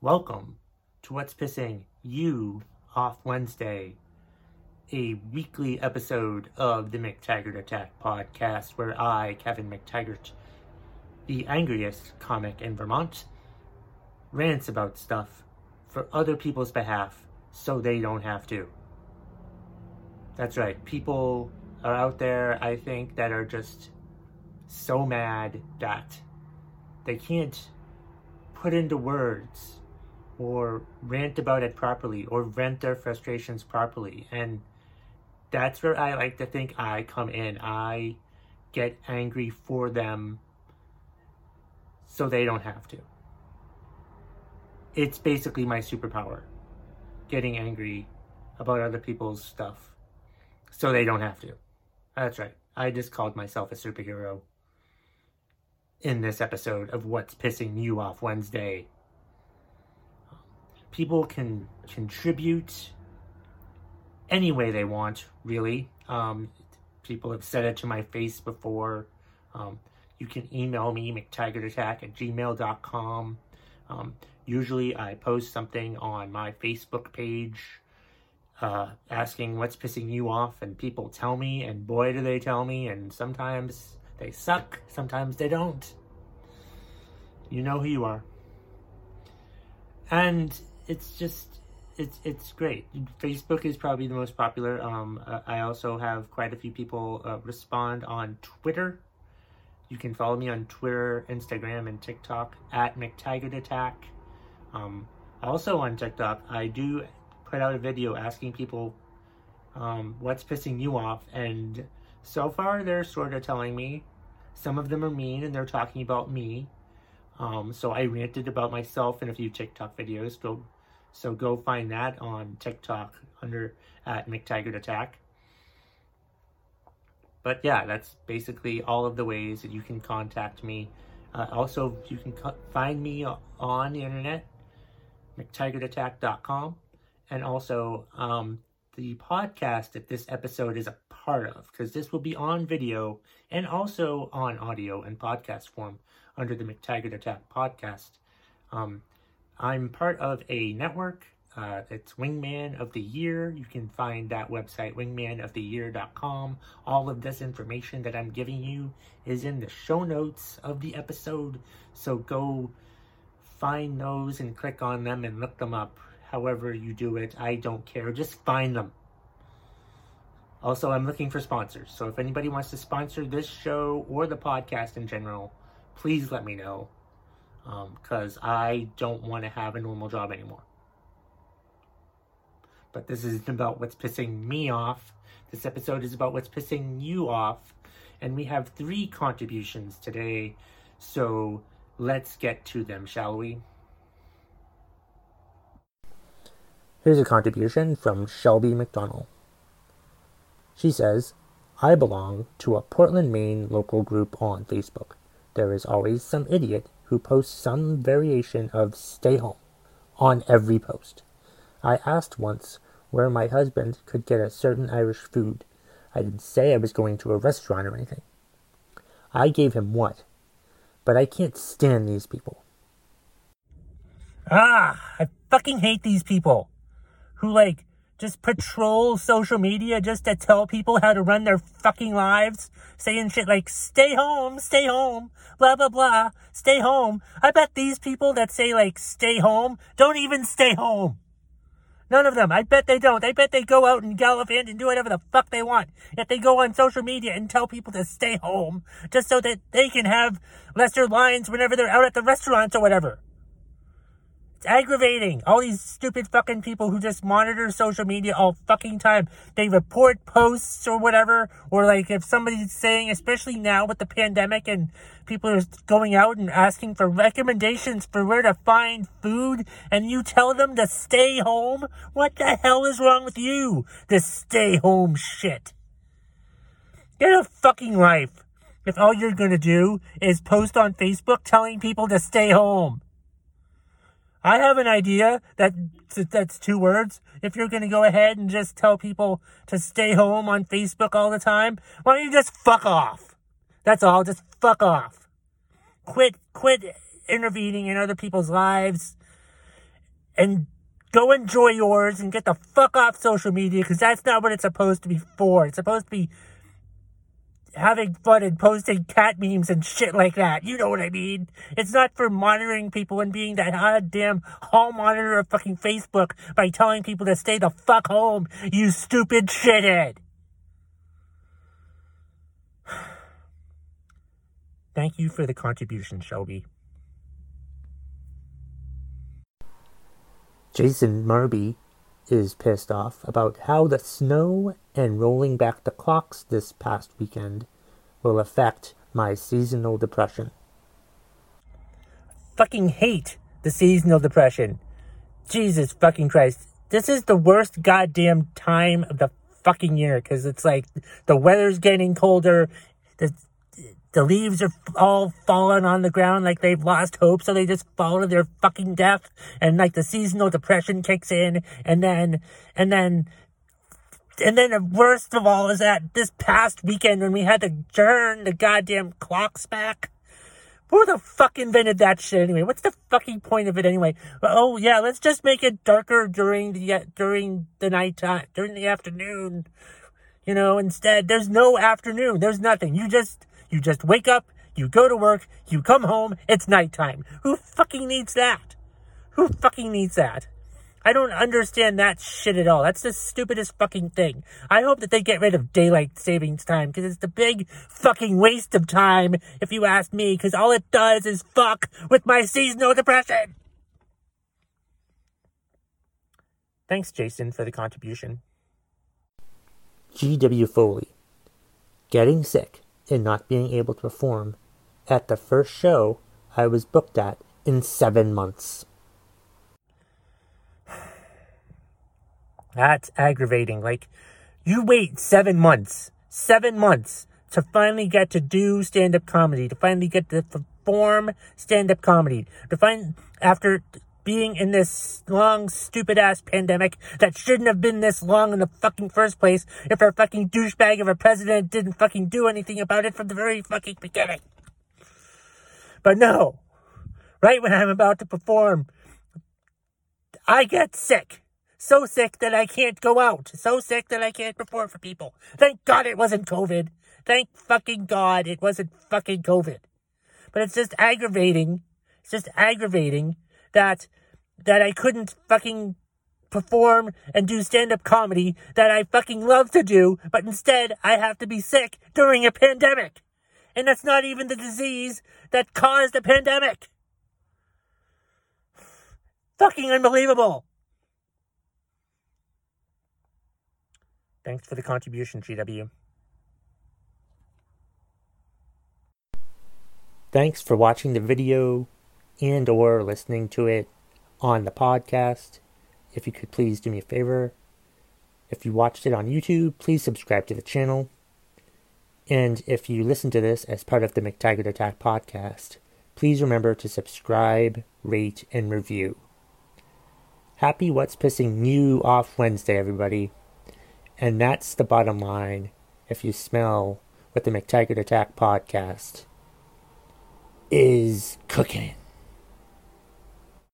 Welcome to What's Pissing You Off Wednesday, a weekly episode of the McTaggart Attack podcast where I, Kevin McTaggart, the angriest comic in Vermont, rants about stuff for other people's behalf so they don't have to. That's right, people are out there, I think, that are just so mad that they can't put into words or rant about it properly or vent their frustrations properly. And that's where I like to think I come in. I get angry for them so they don't have to. It's basically my superpower getting angry about other people's stuff so they don't have to. That's right. I just called myself a superhero in this episode of What's Pissing You Off Wednesday. People can contribute any way they want, really. Um, people have said it to my face before. Um, you can email me, mctaggartattack at gmail.com. Um, usually I post something on my Facebook page uh, asking what's pissing you off, and people tell me, and boy, do they tell me, and sometimes they suck, sometimes they don't. You know who you are. And it's just, it's it's great. Facebook is probably the most popular. Um, I also have quite a few people uh, respond on Twitter. You can follow me on Twitter, Instagram, and TikTok at McTaggart Attack. Um, also on TikTok, I do put out a video asking people um, what's pissing you off, and so far they're sort of telling me. Some of them are mean and they're talking about me. Um, so I ranted about myself in a few TikTok videos. Go, so go find that on TikTok under at McTaggart Attack. But yeah, that's basically all of the ways that you can contact me. Uh, also, you can co- find me on the internet, McTaggartattack.com, and also um, the podcast that this episode is a part of, because this will be on video and also on audio and podcast form under the McTaggart Attack podcast. Um, I'm part of a network. Uh, it's Wingman of the Year. You can find that website, wingmanoftheyear.com. All of this information that I'm giving you is in the show notes of the episode. So go find those and click on them and look them up. However, you do it, I don't care. Just find them. Also, I'm looking for sponsors. So if anybody wants to sponsor this show or the podcast in general, please let me know. Because um, I don't want to have a normal job anymore. But this isn't about what's pissing me off. This episode is about what's pissing you off. And we have three contributions today. So let's get to them, shall we? Here's a contribution from Shelby McDonald. She says, I belong to a Portland, Maine local group on Facebook. There is always some idiot who posts some variation of stay home on every post. I asked once where my husband could get a certain Irish food. I didn't say I was going to a restaurant or anything. I gave him what? But I can't stand these people. Ah, I fucking hate these people who like just patrol social media just to tell people how to run their fucking lives, saying shit like, stay home, stay home, blah, blah, blah, stay home. I bet these people that say like, stay home, don't even stay home. None of them. I bet they don't. I bet they go out and gallivant and do whatever the fuck they want. Yet they go on social media and tell people to stay home just so that they can have lesser lines whenever they're out at the restaurants or whatever. It's aggravating. All these stupid fucking people who just monitor social media all fucking time. They report posts or whatever, or like if somebody's saying, especially now with the pandemic and people are going out and asking for recommendations for where to find food, and you tell them to stay home? What the hell is wrong with you? This stay home shit. Get a fucking life. If all you're gonna do is post on Facebook telling people to stay home. I have an idea that that's two words. If you're going to go ahead and just tell people to stay home on Facebook all the time, why don't you just fuck off? That's all. Just fuck off. Quit, quit intervening in other people's lives and go enjoy yours and get the fuck off social media because that's not what it's supposed to be for. It's supposed to be having fun and posting cat memes and shit like that. You know what I mean? It's not for monitoring people and being that goddamn hall monitor of fucking Facebook by telling people to stay the fuck home, you stupid shithead. Thank you for the contribution, Shelby. Jason Marby is pissed off about how the snow and rolling back the clocks this past weekend will affect my seasonal depression. Fucking hate the seasonal depression. Jesus fucking Christ. This is the worst goddamn time of the fucking year because it's like the weather's getting colder. The the leaves are all falling on the ground like they've lost hope, so they just fall to their fucking death, and like the seasonal depression kicks in, and then, and then, and then the worst of all is that this past weekend when we had to turn the goddamn clocks back. Who the fuck invented that shit anyway? What's the fucking point of it anyway? Oh yeah, let's just make it darker during the during the night time, during the afternoon. You know, instead, there's no afternoon. There's nothing. You just you just wake up, you go to work, you come home, it's nighttime. Who fucking needs that? Who fucking needs that? I don't understand that shit at all. That's the stupidest fucking thing. I hope that they get rid of daylight savings time because it's the big fucking waste of time, if you ask me, because all it does is fuck with my seasonal depression. Thanks, Jason, for the contribution. G.W. Foley. Getting sick and not being able to perform at the first show I was booked at in seven months. That's aggravating. Like, you wait seven months, seven months to finally get to do stand up comedy, to finally get to perform stand up comedy, to find, after being in this long, stupid ass pandemic that shouldn't have been this long in the fucking first place if our fucking douchebag of a president didn't fucking do anything about it from the very fucking beginning. But no, right when I'm about to perform, I get sick. So sick that I can't go out. So sick that I can't perform for people. Thank God it wasn't COVID. Thank fucking God it wasn't fucking COVID. But it's just aggravating. It's just aggravating that that I couldn't fucking perform and do stand up comedy that I fucking love to do, but instead I have to be sick during a pandemic. And that's not even the disease that caused the pandemic. Fucking unbelievable. Thanks for the contribution, GW. Thanks for watching the video and or listening to it on the podcast. If you could please do me a favor. If you watched it on YouTube, please subscribe to the channel. And if you listen to this as part of the McTaggart Attack podcast, please remember to subscribe, rate, and review. Happy What's Pissing You Off Wednesday, everybody. And that's the bottom line if you smell what the McTaggart Attack podcast is cooking.